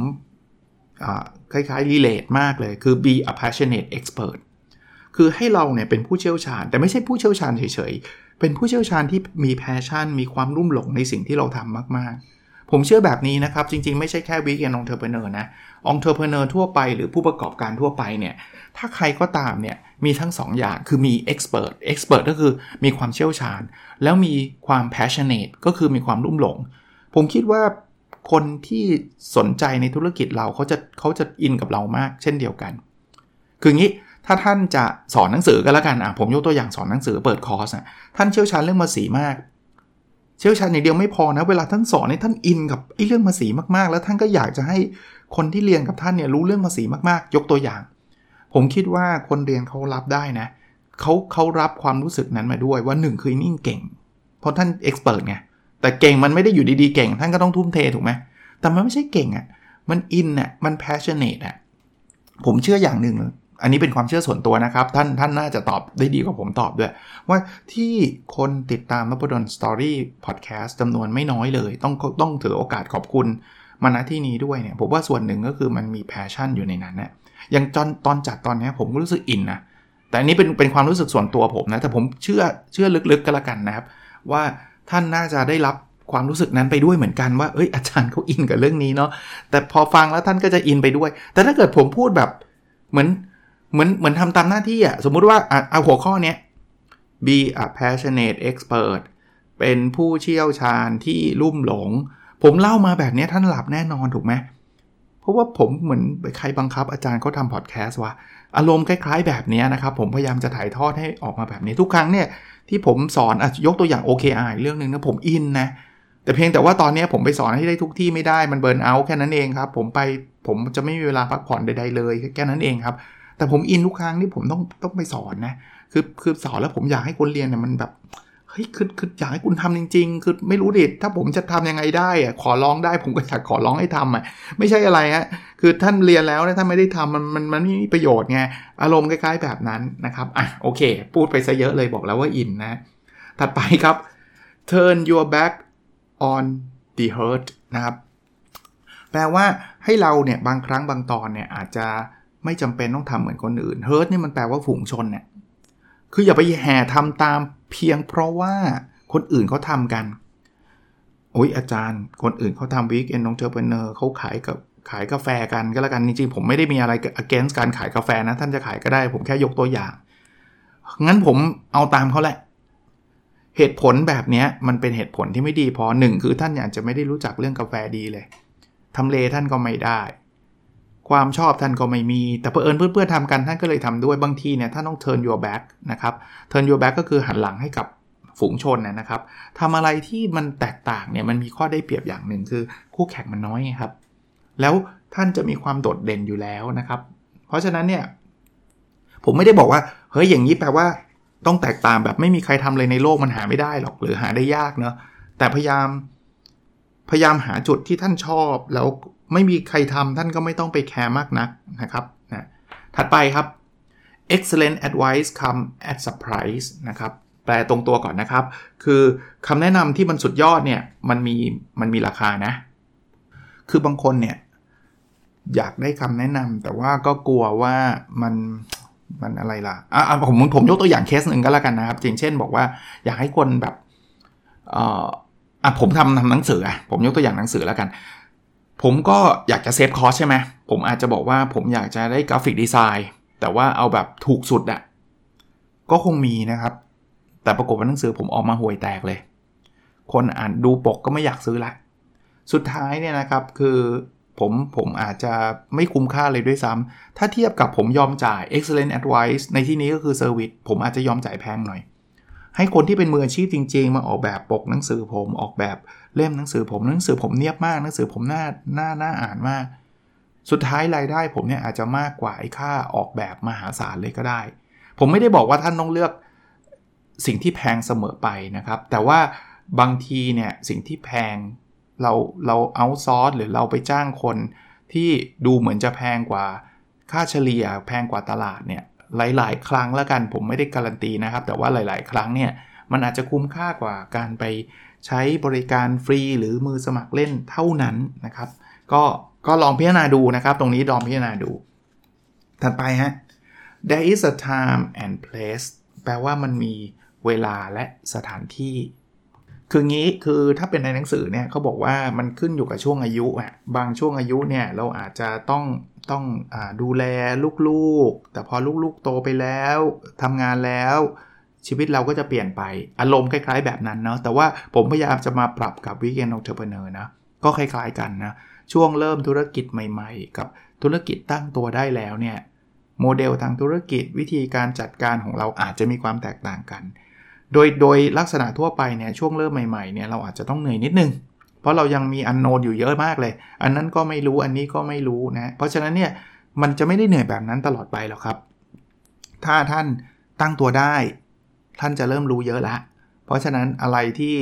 คล้ายๆ relate มากเลย คือ be a passionate expert คือให้เราเนี่ยเป็นผู้เชี่ยวชาญ แต่ไม่ใช่ผู้เชี่ยวชาญเฉยๆ เป็นผู้เชี่ยวชาญที่มี passion มีความลุ่มหลงในสิ่งที่เราทำมากๆ ผมเชื่อแบบนี้นะครับ จริงๆ ไม่ใช่แค่ weekend entrepreneur นะentrepreneur ทั่วไปหรือผู้ประกอบการทั่วไปเนี่ย ถ้าใครก็ตามเนี่ยมีทั้ง2 อย่างคือมี expert expert ก็คือมีความเชี่ยวชาญ แล้วมีความ passionate ก็คือมีความลุ่มหลง ผมคิดว่าคนที่สนใจในธุรกิจเราเขาจะเขาจะอินกับเรามาก เช่นเดียวกัน คืองี้ถ้าท่านจะสอนหนังสือก็แล้วกันอะผมยกตัวอย่างสอนหนังสือเปิดคอร์สอะท่านเชี่ยวชาญเรื่องภาษีมาก เชี่ยวชาญอย่างเดียวไม่พอนะเวลาท่านสอนเนี่ยท่านอินกับไอ้เรื่องภาษีมากๆ แล้วท่านก็อยากจะให้คนที่เรียนกับท่านเนี่ยรู้เรื่องภาษีมากๆ ยกตัวอย่าง ผมคิดว่าคนเรียนเขารับได้นะเขาเขารับความรู้สึกนั้นมาด้วยว่าหนึ่งคือนิ่งเก่ง เพราะท่านเอ็กซ์เพรสไงแต่เก่งมันไม่ได้อยู่ดีๆเก่ง ท่านก็ต้องทุ่มเทถูกไหมแต่มันไม่ใช่เก่งอะ่ะมันอินอะมัน passionate อะผมเชื่ออย่างหนึ่งอันนี้เป็นความเชื่อส่วนตัวนะครับ ท่านท่านน่าจะตอบได้ดีกว่าผมตอบด้วย ว่าที่คนติดตามนพดลสตอรี่พอดแคสต์จำนวนไม่น้อยเลย ต้องต้องถือโอกาสขอบคุณมาณที่นี้ด้วยเนี่ยผมว่าส่วนหนึ่งก็คือมันมี passion อยู่ในนั้นนะ อย่างตอนตอนจัดตอนนี้ผมก็รู้สึกอินนะแต่อันนี้เป็นเป็นความรู้สึกส่วนตัวผมนะแต่ผมเชื่อเชื่อลึกๆก็แล้วกันนะครับ ว่าท่านน่าจะได้รับความรู้สึกนั้นไปด้วยเหมือนกันว่าเอ้ยอาจารย์เขาอินกับเรื่องนี้เนาะแต่พอฟังแล้วท่านก็จะอินไปด้วย แต่ถ้าเกิดผมพูดแบบเหมือนเหมือนเหมือนทำตามหน้าที่อะสมมุติว่าเอาหัวข้อเนี้ย be a passionate expert เป็นผู้เชี่ยวชาญที่ลุ่มหลง ผมเล่ามาแบบนี้ท่านหลับแน่นอนถูกไหม เพราะว่าผมเหมือนใครบังคับอาจารย์เขาทำพอดแคสต์วะอารมณ์คล้ายๆแบบนี้นะครับผมพยายามจะถ่ายทอดให้ออกมาแบบนี้ทุกครั้งเนี่ยที่ผมสอนอยกตัวอย่าง OKR เรื่องหนึ่งนะผมอินนะแต่เพียงแต่ว่าตอนนี้ผมไปสอนให้ได้ทุกที่ไม่ได้มันเบิร์นเอาแค่นั้นเองครับ ผมไปผมจะไม่มีเวลาพักผ่อนใดๆเลยแค่นั้นเองครับ แต่ผมอินทุกครั้งที่ผมต้องต้องไปสอนนะคือคือสอนแล้วผมอยากให้คนเรียนเนี่ยมันแบบ เฮ้ยคือคืออยากให้คุณทำจริง ๆ คือไม่รู้ดิถ้าผมจะทำยังไงได้อะขอร้องได้ผมก็อยากขอร้องให้ทำอะไม่ใช่อะไรฮะคือท่านเรียนแล้วนะท่านไม่ได้ทำมันมันมันไม่มีประโยชน์ไงอารมณ์คล้ายๆแบบนั้นนะครับอะโอเค พูดไปซะเยอะเลยบอกแล้วว่าอินนะ ถัดไปครับ turn your back on the hurt นะครับแปลว่าให้เราเนี่ยบางครั้งบางตอนเนี่ยอาจจะไม่จำเป็นต้องทำเหมือนคนอื่น herd นี่มันแปลว่าฝูงชนเนี่ยคืออย่าไปแห่ทำตาม เพียงเพราะว่าคนอื่นเขาทำกัน โอ้ยอาจารย์ คนอื่นเขาทำ weekend entrepreneur เขาขายกับขายกาแฟกันก็แล้วกันจริงๆผมไม่ได้มีอะไร against การขายกาแฟนะ ท่านจะขายก็ได้ ผมแค่ยกตัวอย่าง งั้นผมเอาตามเขาแหละ เหตุผลแบบนี้มันเป็นเหตุผลที่ไม่ดีพอหนึ่งคือท่านอาจจะไม่ได้รู้จักเรื่องกาแฟดีเลยทำเลท่านก็ไม่ได้ ความชอบท่านก็ไม่มี แต่เพื่อนเพื่อนๆทำกันท่านก็เลยทำด้วยบางทีเนี่ยท่านต้อง turn your back นะครับ turn your back ก็คือหันหลังให้กับฝูงชนนะครับทำอะไรที่มันแตกต่างเนี่ยมันมีข้อได้เปรียบอย่างหนึ่งคือคู่แข่งมันน้อยครับ แล้วท่านจะมีความโดดเด่นอยู่แล้วนะครับ เพราะฉะนั้นเนี่ยผมไม่ได้บอกว่าเฮ้ยอย่างนี้แปลว่าต้องแตกต่างแบบไม่มีใครทำเลยในโลกมันหาไม่ได้หรอกหรือหาได้ยากเนาะแต่พยายามพยายามหาจุดที่ท่านชอบแล้ว ไม่มีใครทำท่านก็ไม่ต้องไปแคร์มากนักนะครับนะถัดไปครับ excellent advice come at surprise นะครับแปลตรงตัวก่อนนะครับ คือคำแนะนำที่มันสุดยอดเนี่ยมันมีมันมีราคานะ คือบางคนเนี่ยอยากได้คำแนะนำแต่ว่าก็กลัวว่ามันมันอะไรล่ะอะผมผมยกตัวอย่างเคสหนึ่งก็แล้วกันนะครับอย่างเช่นบอกว่าอยากให้คนแบบเอ่ออะผมทำทำหนังสืออะผมยกตัวอย่างหนังสือแล้วกัน ผมก็อยากจะเซฟคอสใช่ไหมผมอาจจะบอกว่าผมอยากจะได้กราฟิกดีไซน์แต่ว่าเอาแบบถูกสุดอะก็คงมีนะครับ แต่ปรากฏว่าหนังสือผมออกมาห่วยแตกเลย คนอ่านดูปกก็ไม่อยากซื้อละ สุดท้ายเนี่ยนะครับคือผมผมอาจจะไม่คุ้มค่าเลยด้วยซ้ำ ถ้าเทียบกับผมยอมจ่าย excellent advice ในที่นี้ก็คือ service ผมอาจจะยอมจ่ายแพงหน่อย ให้คนที่เป็นมืออาชีพจริง ๆ มาออกแบบปกหนังสือผมออกแบบ เล่มหนังสือผมหนังสือผมเนียบมากหนังสือผมน่าน่าน่าอ่านมาก สุดท้ายรายได้ผมเนี่ยอาจจะมากกว่าไอ้ค่าออกแบบมหาศาลเลยก็ได้ ผมไม่ได้บอกว่าท่านต้องเลือกสิ่งที่แพงเสมอไปนะครับ แต่ว่าบางทีเนี่ยสิ่งที่แพงเราเราเอาซอร์สหรือเราไปจ้างคนที่ดูเหมือนจะแพงกว่าค่าเฉลี่ยแพงกว่าตลาดเนี่ยหลาย ๆ ครั้งแล้วกันผมไม่ได้การันตีนะครับ แต่ว่าหลาย ๆ ครั้งเนี่ยมันอาจจะคุ้มค่ากว่าการไป ใช้บริการฟรีหรือมือสมัครเล่นเท่านั้นนะครับ ก็ก็ลองพิจารณาดูนะครับ ตรงนี้ลองพิจารณาดู ถัดไปฮะ there is a time and place แปลว่ามันมีเวลาและสถานที่ คืองี้คือถ้าเป็นในหนังสือเนี่ยเขาบอกว่ามันขึ้นอยู่กับช่วงอายุอะบางช่วงอายุเนี่ยเราอาจจะต้องต้องอดูแลลูกๆ แต่พอลูกๆโตไปแล้วทำงานแล้ว ชีวิตเราก็จะเปลี่ยนไปอารมณ์คล้าย ๆ แบบนั้นเนาะแต่ว่าผมพยายามจะมาปรับกับ weekend entrepreneur นะก็คล้าย ๆ กันนะช่วงเริ่มธุรกิจใหม่ ๆ กับธุรกิจตั้งตัวได้แล้วเนี่ยโมเดลทางธุรกิจวิธีการจัดการของเราอาจจะมีความแตกต่างกัน โดยโดยลักษณะทั่วไปเนี่ยช่วงเริ่มใหม่ๆเนี่ยเราอาจจะต้องเหนื่อยนิดนึงเพราะเรายังมีอันโนนอยู่เยอะมากเลย อันนั้นก็ไม่รู้อันนี้ก็ไม่รู้นะเพราะฉะนั้นเนี่ยมันจะไม่ได้เหนื่อยแบบนั้นตลอดไปหรอกครับ ถ้าท่านตั้งตัวได้ ท่านจะเริ่มรู้เยอะละเพราะฉะนั้นอะไรที่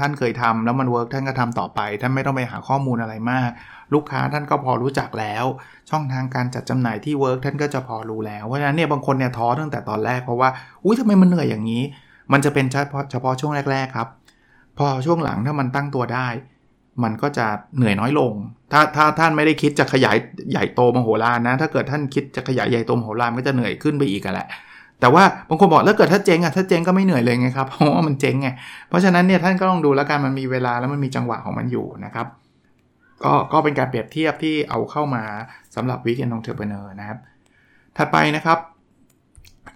ท่านเคยทำแล้วมัน work ท่านก็ทำต่อไป ท่านไม่ต้องไปหาข้อมูลอะไรมาก ลูกค้าท่านก็พอรู้จักแล้ว ช่องทางการจัดจำหน่ายที่ work ท่านก็จะพอรู้แล้ว เพราะฉะนั้นเนี่ยบางคนเนี่ยท้อตั้งแต่ตอนแรกเพราะว่าอุ้ยทำไมมันเหนื่อยอย่างนี้ มันจะเป็นเฉพาะเฉพาะช่วงแรก ๆ ครับ พอช่วงหลังถ้ามันตั้งตัวได้ มันก็จะเหนื่อยน้อยลง ถ้าถ้าท่านไม่ได้คิดจะขยายใหญ่โตมโหฬารนะ ถ้าเกิดท่านคิดจะขยายใหญ่โตมโหฬารก็จะเหนื่อยขึ้นไปอีกกันแหละ แต่ว่าบางคนบอกแล้วเกิดถ้าเจ๊งอะถ้าเจ๊งก็ไม่เหนื่อยเลยไงครับเพราะว่ามันเจ๊งไงเพราะฉะนั้นเนี่ยท่านก็ต้องดูแล้วกันมันมีเวลาแล้วมันมีจังหวะของมันอยู่นะครับก็ก็เป็นการเปรียบเทียบที่เอาเข้ามาสำหรับวิกเอนองเทอร์เ e เนอร์นะครับ ถัดไปนะครับ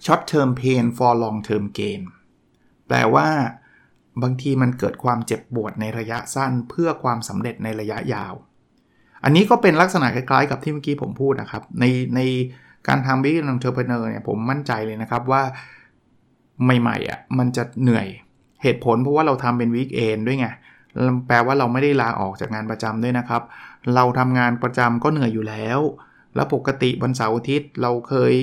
short term pain for long term gain แปลว่าบางทีมันเกิดความเจ็บปวดในระยะสั้นเพื่อความสำเร็จในระยะยาว อันนี้ก็เป็นลักษณะคล้ายๆกับที่เมื่อกี้ผมพูดนะครับ ในใน การทำ weekend entrepreneur เนี่ยผมมั่นใจเลยนะครับว่าใหม่ๆอะ่ะมันจะเหนื่อยเหตุผลเพราะว่าเราทำเป็น weekend ด้วยไงแปลว่าเราไม่ได้ลาออกจากงานประจำด้วยนะครับ เราทำงานประจำก็เหนื่อยอยู่แล้ว แล้วปกติวันเสาร์อาทิตย์เราเคย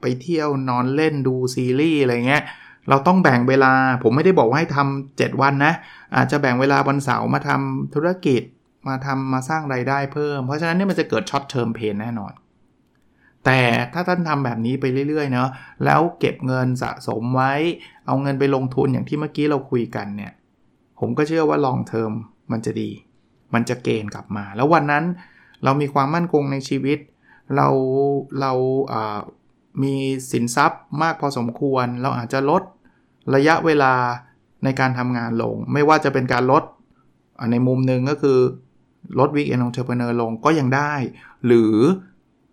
ไปเที่ยวนอนเล่นดูซีรีส์อะไรเงี้ยเราต้องแบ่งเวลาผมไม่ได้บอกว่าให้ทำ7วันนะ อาจจะแบ่งเวลาวันเสาร์มาทำธุรกิจมาทำมาสร้างรายได้เพิ่ม เพราะฉะนั้นนี่มันจะเกิด short term pain แน่นอน แต่ถ้าท่านทำแบบนี้ไปเรื่อยๆเนาะแล้วเก็บเงินสะสมไว้ เอาเงินไปลงทุนอย่างที่เมื่อกี้เราคุยกันเนี่ย ผมก็เชื่อว่า long term มันจะดี มันจะ gain กลับมา แล้ววันนั้นเรามีความมั่นคงในชีวิต เราเราามีสินทรัพย์มากพอสมควร เราอาจจะลดระยะเวลาในการทำงานลง ไม่ว่าจะเป็นการลดในมุมหนึ่งก็คือลด weekend entrepreneur ลงก็ยังได้ หรือ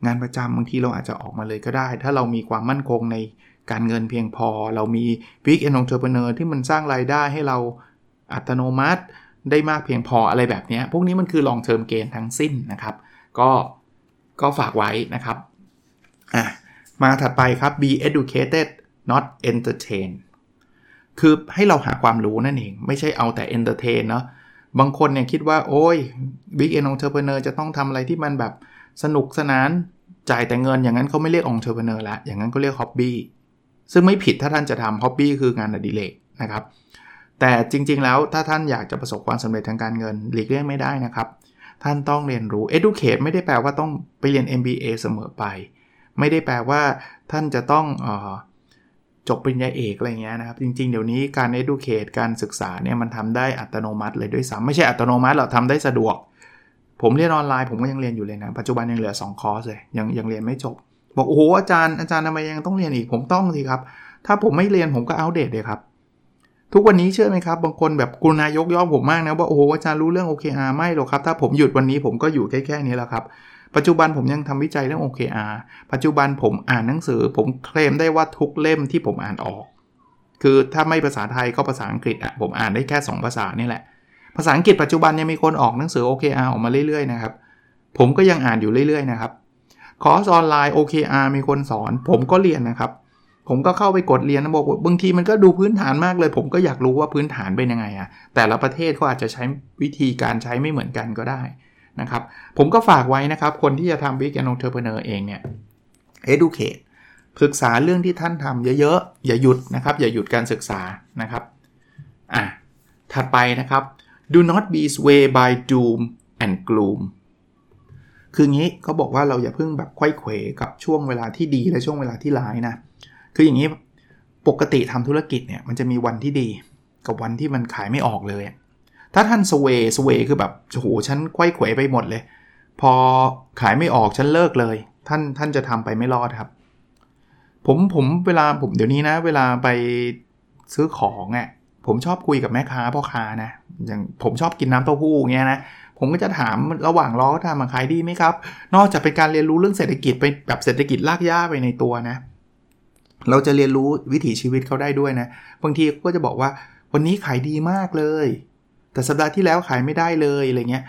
งานประจำบางทีเราอาจจะออกมาเลยก็ได้ ถ้าเรามีความมั่นคงในการเงินเพียงพอ เรามี weekend entrepreneur ที่มันสร้างรายได้ให้เราอัตโนมัติได้มากเพียงพออะไรแบบนี้ พวกนี้มันคือ long term gain ทั้งสิ้นนะครับ ก็ก็ฝากไว้นะครับอะมาถัดไปครับ be educated not entertain คือให้เราหาความรู้นั่นเอง ไม่ใช่เอาแต่ entertain เนาะบางคนเนี่ยคิดว่า โอ้ย weekend entrepreneur จะต้องทำอะไรที่มันแบบ สนุกสนานจ่ายแต่เงินอย่างนั้นเขาไม่เรียก entrepreneur ละอย่างนั้นก็เรียก hobby ซึ่งไม่ผิดถ้าท่านจะทำ hobby คืองานอดิเรกนะครับแต่จริงๆแล้วถ้าท่านอยากจะประสบความสำเร็จทางการเงินหลีกเลี่ยงไม่ได้นะครับ ท่านต้องเรียนรู้ educate ไม่ได้แปลว่าต้องไปเรียน MBA เสมอไป ไม่ได้แปลว่าท่านจะต้องออจบปริญญาเอกอะไรเงี้ยนะครับ จริงๆ เดี๋ยวนี้การ educate การศึกษาเนี่ยมันทำได้อัตโนมัติเลยด้วยซ้ำไม่ใช่อัตโนมัติหรอกทำได้สะดวก ผมเรียนออนไลน์ผมก็ยังเรียนอยู่เลยนะ ปัจจุบันยังเหลือ 2 คอร์สเลย ยังยังเรียนไม่จบ บอกโอ้โหอาจารย์อาจารย์ทำไมยังต้องเรียนอีก ผมต้องสิครับ ถ้าผมไม่เรียนผมก็อัปเดตเลยครับ ทุกวันนี้เชื่อไหมครับ บางคนแบบกุณายกย่อผมมากนะว่าโอ้โหอาจารย์รู้เรื่อง OKR ไม่หรอกครับ ถ้าผมหยุดวันนี้ผมก็อยู่แค่แค่นี้แหละครับ ปัจจุบันผมยังทำวิจัยเรื่อง OKR ปัจจุบันผมอ่านหนังสือ ผมเคลมได้ว่าทุกเล่มที่ผมอ่านออก คือถ้าไม่ภาษาไทยก็ภาษาอังกฤษอะผมอ่านได้แค่ 2 ภาษานี่แหละ ภาษาอังกฤษปัจจุบันยังมีคนออกหนังสือ OKR ออกมาเรื่อยๆนะครับ ผมก็ยังอ่านอยู่เรื่อยๆนะครับคอร์สออนไลน์ OKR มีคนสอน ผมก็เรียนนะครับ ผมก็เข้าไปกดเรียนนะบอกบางทีมันก็ดูพื้นฐานมากเลย ผมก็อยากรู้ว่าพื้นฐานเป็นยังไงอะแต่ละประเทศเขาอาจจะใช้วิธีการใช้ไม่เหมือนกันก็ได้นะครับ ผมก็ฝากไว้นะครับ คนที่จะทำ weekend entrepreneur เองเนี่ย educate ศึกษาเรื่องที่ท่านทำเยอะๆ อย่าหยุดนะครับ อย่าหยุดการศึกษานะครับ อะ ถัดไปนะครับ do not be swayed by doom and gloom คืองี้เขาบอกว่าเราอย่าเพิ่งแบบควยเขวกับช่วงเวลาที่ดีและช่วงเวลาที่ร้ายนะ คืออย่างนี้ปกติทำธุรกิจเนี่ยมันจะมีวันที่ดี กับวันที่มันขายไม่ออกเลย ถ้าท่านสเวสเวคือแบบโอ้โหฉันควยเขวไปหมดเลย พอขายไม่ออกฉันเลิกเลย ท่านท่านจะทำไปไม่รอดครับ ผมผมเวลาผมเดี๋ยวนี้นะ เวลาไปซื้อของอะ ผมชอบคุยกับแม่ค้าพ่อค้านะ อย่างผมชอบกินน้ำเต้าหู้เงี้ยนะ ผมก็จะถามระหว่างล้อทำมาขายดีไหมครับ นอกจากเป็นการเรียนรู้เรื่องเศรษฐกิจไปแบบเศรษฐกิจลากย่าไปในตัวนะ เราจะเรียนรู้วิถีชีวิตเขาได้ด้วยนะ บางทีก็จะบอกว่าวันนี้ขายดีมากเลย แต่สัปดาห์ที่แล้วขายไม่ได้เลยอะไรเงี้ย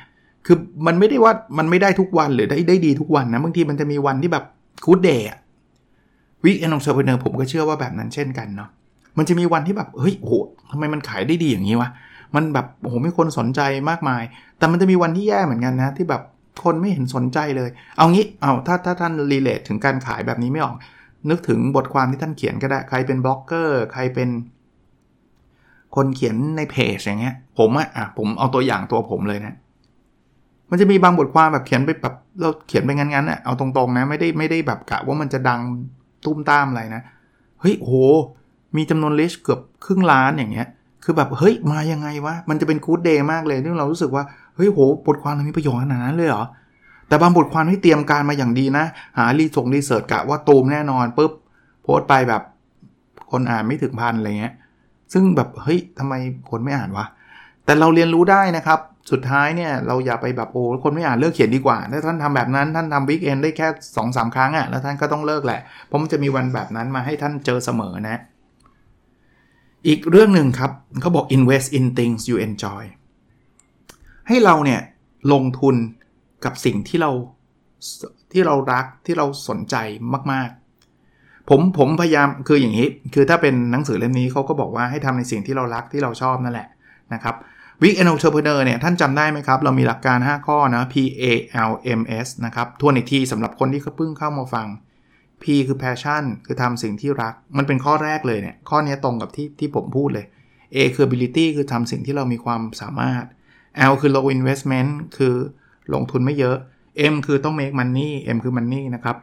คือมันไม่ได้ว่ามันไม่ได้ทุกวันหรือได้ได้ดีทุกวันนะ บางทีมันจะมีวันที่แบบgood day weekend entrepreneur ผมก็เชื่อว่าแบบนั้นเช่นกันเนาะ มันจะมีวันที่แบบเฮ้ยโอ้โหทำไมมันขายได้ดีอย่างนี้วะมันแบบโอ้โหมีคนสนใจมากมาย แต่มันจะมีวันที่แย่เหมือนกันนะ ที่แบบคนไม่เห็นสนใจเลย เอางี้เอาถ้าถ้าท่าน relate ถึงการขายแบบนี้ไม่ออก นึกถึงบทความที่ท่านเขียนก็ได้ ใครเป็นบล็อกเกอร์ใครเป็น คนเขียนในเพจอย่างเงี้ย ผมอะอะผมเอาตัวอย่างตัวผมเลยนะมันจะมีบางบทความแบบเขียนไปแบบเราเขียนไปงั้นๆอะเอาตรงๆนะไม่ได้ไม่ได้แบบกะว่ามันจะดังตุ้มตามอะไรนะเฮ้ยโห มีจำนวนลิสเกือบครึ่งล้านอย่างเงี้ย คือแบบเฮ้ยมายังไงวะ มันจะเป็นคูดเดย์มากเลยที่เรารู้สึกว่าเฮ้ยโหบทความมันมีประโยชน์ขนาดนั้นเลยเหรอ แต่บางบทความที่เตรียมการมาอย่างดีนะ หารีส่งรีเสิร์ชกะว่าตูมแน่นอนปุ๊บโพสต์ไปแบบคนอ่านไม่ถึงพันอะไรเงี้ย ซึ่งแบบเฮ้ยทำไมคนไม่อ่านวะ แต่เราเรียนรู้ได้นะครับ สุดท้ายเนี่ยเราอย่าไปแบบโอ้คนไม่อ่านเลิกเขียนดีกว่า ถ้าท่านทำแบบนั้นท่านทำวิกเอนได้แค่2อสาครั้งอะ่ะแล้วท่านก็ต้องเลิกแหละ เพราะมันจะมีวันแบบนั้นมาให้ท่านเจอเสมอนะ อีกเรื่องหนึ่งครับเขาบอก invest in things you enjoy ให้เราเนี่ยลงทุนกับสิ่งที่เราที่เรารักที่เราสนใจมาก ๆ ผมผมพยายามคืออย่างนี้ คือถ้าเป็นหนังสือเล่มนี้เขาก็บอกว่าให้ทำในสิ่งที่เรารักที่เราชอบนั่นแหละนะครับ weekend entrepreneur เนี่ยท่านจำได้ไหมครับ เรามีหลักการ 5 ข้อนะ P A L M S นะครับทวนอีกทีสำหรับคนที่เพิ่งเข้ามาฟัง P คือ passion คือทำสิ่งที่รัก มันเป็นข้อแรกเลยเนี่ย ข้อนี้ตรงกับที่ที่ผมพูดเลย A คือ ability คือทำสิ่งที่เรามีความสามารถ L คือ low investment คือลงทุนไม่เยอะ M คือต้อง make money M คือ money นะครับ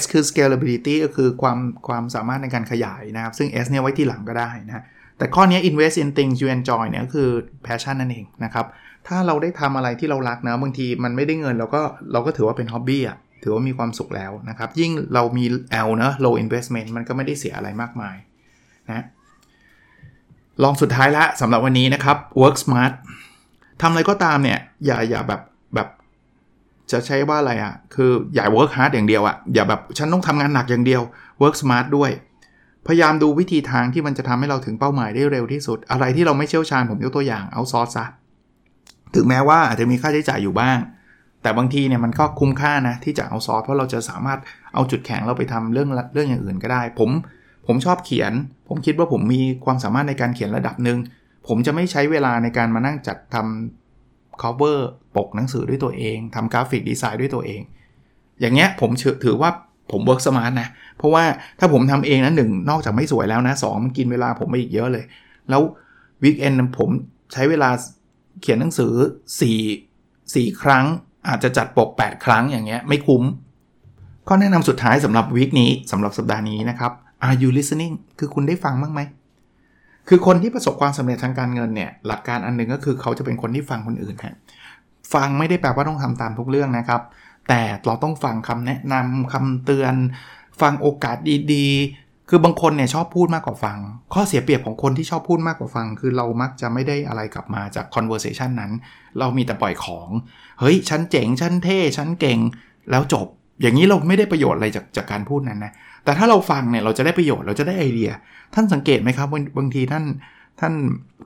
S คือ scalability ก็คือความความสามารถในการขยายนะครับ ซึ่ง S เนี่ยไว้ที่หลังก็ได้นะแต่ข้อนี้ invest in things you enjoy เนี่ยคือ passion นั่นเองนะครับ ถ้าเราได้ทำอะไรที่เรารักนะบางทีมันไม่ได้เงินเราก็เราก็ถือว่าเป็น hobby อะ ถือว่ามีความสุขแล้วนะครับ ยิ่งเรามี L นะ low investment มันก็ไม่ได้เสียอะไรมากมายนะลองสุดท้ายละสำหรับวันนี้นะครับ work smart ทำอะไรก็ตามเนี่ย อย่าอย่าแบบแบบจะใช้ว่าอะไรอะ่ะ คืออย่า work hard อย่างเดียวอะ่ะ อย่าแบบฉันต้องทำงานหนักอย่างเดียว work smart ด้วย พยายามดูวิธีทางที่มันจะทำให้เราถึงเป้าหมายได้เร็วที่สุด อะไรที่เราไม่เชี่ยวชาญผมยกตัวอย่างเอาซอสซะถึงแม้ว่าอาจจะมีค่าใช้จ่ายอยู่บ้าง แต่บางทีเนี่ยมันก็คุ้มค่านะที่จะเอาซอสเพราะเราจะสามารถเอาจุดแข็งเราไปทำเรื่องเรื่องอย่างอื่นก็ได้ ผมผมชอบเขียน ผมคิดว่าผมมีความสามารถในการเขียนระดับหนึ่งผมจะไม่ใช้เวลาในการมานั่งจัดทำ cover ปกหนังสือด้วยตัวเองทำกราฟิกดีไซน์ด้วยตัวเอง อย่างเงี้ยผมถือว่าผม work smart นะ เพราะว่าถ้าผมทำเองนะหนึ่งนอกจากไม่สวยแล้วนะสองมันกินเวลาผมไปอีกเยอะเลย แล้ววีคเอนผมใช้เวลาเขียนหนังสือ4 4ครั้ง อาจจะจัดปก 8 ครั้งอย่างเงี้ยไม่คุ้ม ข้อแนะนำสุดท้ายสำหรับวีคนี้สำหรับสัปดาห์นี้นะครับ Are you listening คือคุณได้ฟังบ้างไหม คือคนที่ประสบความสำเร็จทางการเงินเนี่ยหลักการอันหนึ่งก็คือเขาจะเป็นคนที่ฟังคนอื่นฮะฟังไม่ได้แปลว่าต้องทำตามทุกเรื่องนะครับ แต่เราต้องฟังคำแนะนำคำเตือน ฟังโอกาสดีๆ คือบางคนเนี่ยชอบพูดมากกว่าฟัง ข้อเสียเปรียบของคนที่ชอบพูดมากกว่าฟัง คือเรามักจะไม่ได้อะไรกลับมาจาก conversation นั้น เรามีแต่ปล่อยของ เฮ้ย ฉันเจ๋ง ฉันเท่ ฉันเก่ง แล้วจบ อย่างนี้เราไม่ได้ประโยชน์อะไรจากจากการพูดนั้นนะ แต่ถ้าเราฟังเนี่ยเราจะได้ประโยชน์ เราจะได้ไอเดีย ท่านสังเกตไหมครับบางทีท่านท่าน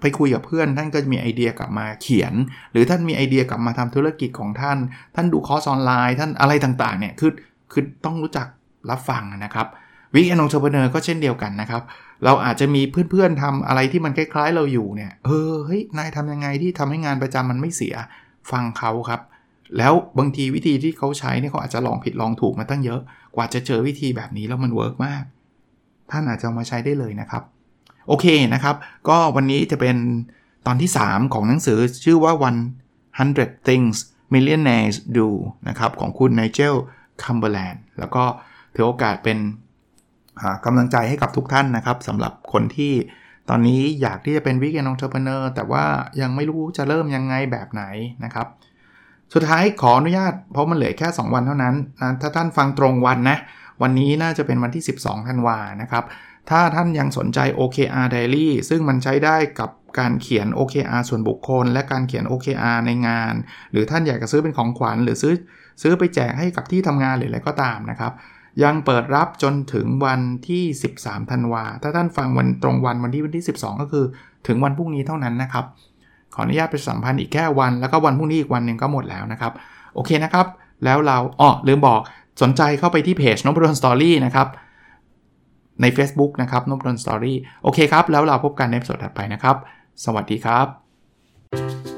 ไปคุยกับเพื่อน ท่านก็จะมีไอเดียกลับมาเขียน หรือท่านมีไอเดียกลับมาทำธุรกิจของท่าน ท่านดูคอร์สออนไลน์ ท่านอะไรต่างๆเนี่ย คือ คือต้องรู้จักรับฟังนะครับ weekend entrepreneur ก็เช่นเดียวกันนะครับ เราอาจจะมีเพื่อนๆทำอะไรที่มันคล้ายๆ เราอยู่เนี่ย เออ เฮ้ย นายทำยังไงที่ทำให้งานประจำมันไม่เสีย ฟังเขาครับ แล้วบางทีวิธีที่เขาใช้เนี่ยเขาอาจจะลองผิดลองถูกมาตั้งเยอะ กว่าจะเจอวิธีแบบนี้แล้วมัน work มาก ท่านอาจจะมาใช้ได้เลยนะครับ โอเคนะครับ ก็วันนี้จะเป็นตอนที่ 3 ของหนังสือชื่อว่า100 things millionaires do นะครับของคุณไนเจลคัมเบอร์แลนด์แล้วก็ถือโอกาสเป็น กำลังใจให้กับทุกท่านนะครับสำหรับคนที่ตอนนี้อยากที่จะเป็น weekend entrepreneur แต่ว่ายังไม่รู้จะเริ่มยังไงแบบไหนนะครับ สุดท้ายขออนุญาต เพราะมันเหลือแค่ 2 วันเท่านั้นนะถ้าท่านฟังตรงวันนะ วันนี้น่าจะเป็นวันที่ 12ธันวานะครับ ถ้าท่านยังสนใจ OKR Diary ซึ่งมันใช้ได้กับการเขียน OKR ส่วนบุคคล และการเขียน OKR ในงาน หรือท่านอยากจะซื้อเป็นของขวัญ หรือซื้อซื้อไปแจกให้กับที่ทำงานหรืออะไรก็ตามนะครับ ยังเปิดรับจนถึงวันที่ 13ธันวา ถ้าท่านฟังวันตรงวันวันที่วันที่ 12 ก็คือถึงวันพรุ่งนี้เท่านั้นนะครับ ขออนุญาตไปสัมพันธ์อีกแค่วัน แล้วก็วันพรุ่งนี้อีกวันหนึ่งก็หมดแล้วนะครับ โอเคนะครับ แล้วเราอ๋อลืมบอกสนใจเข้าไปที่เพจนบดนสตอรี่นะครับใน Facebook นะครับนบดนสตอรี่โอเคครับ แล้วเราพบกันในสดถัดไปนะครับ สวัสดีครับ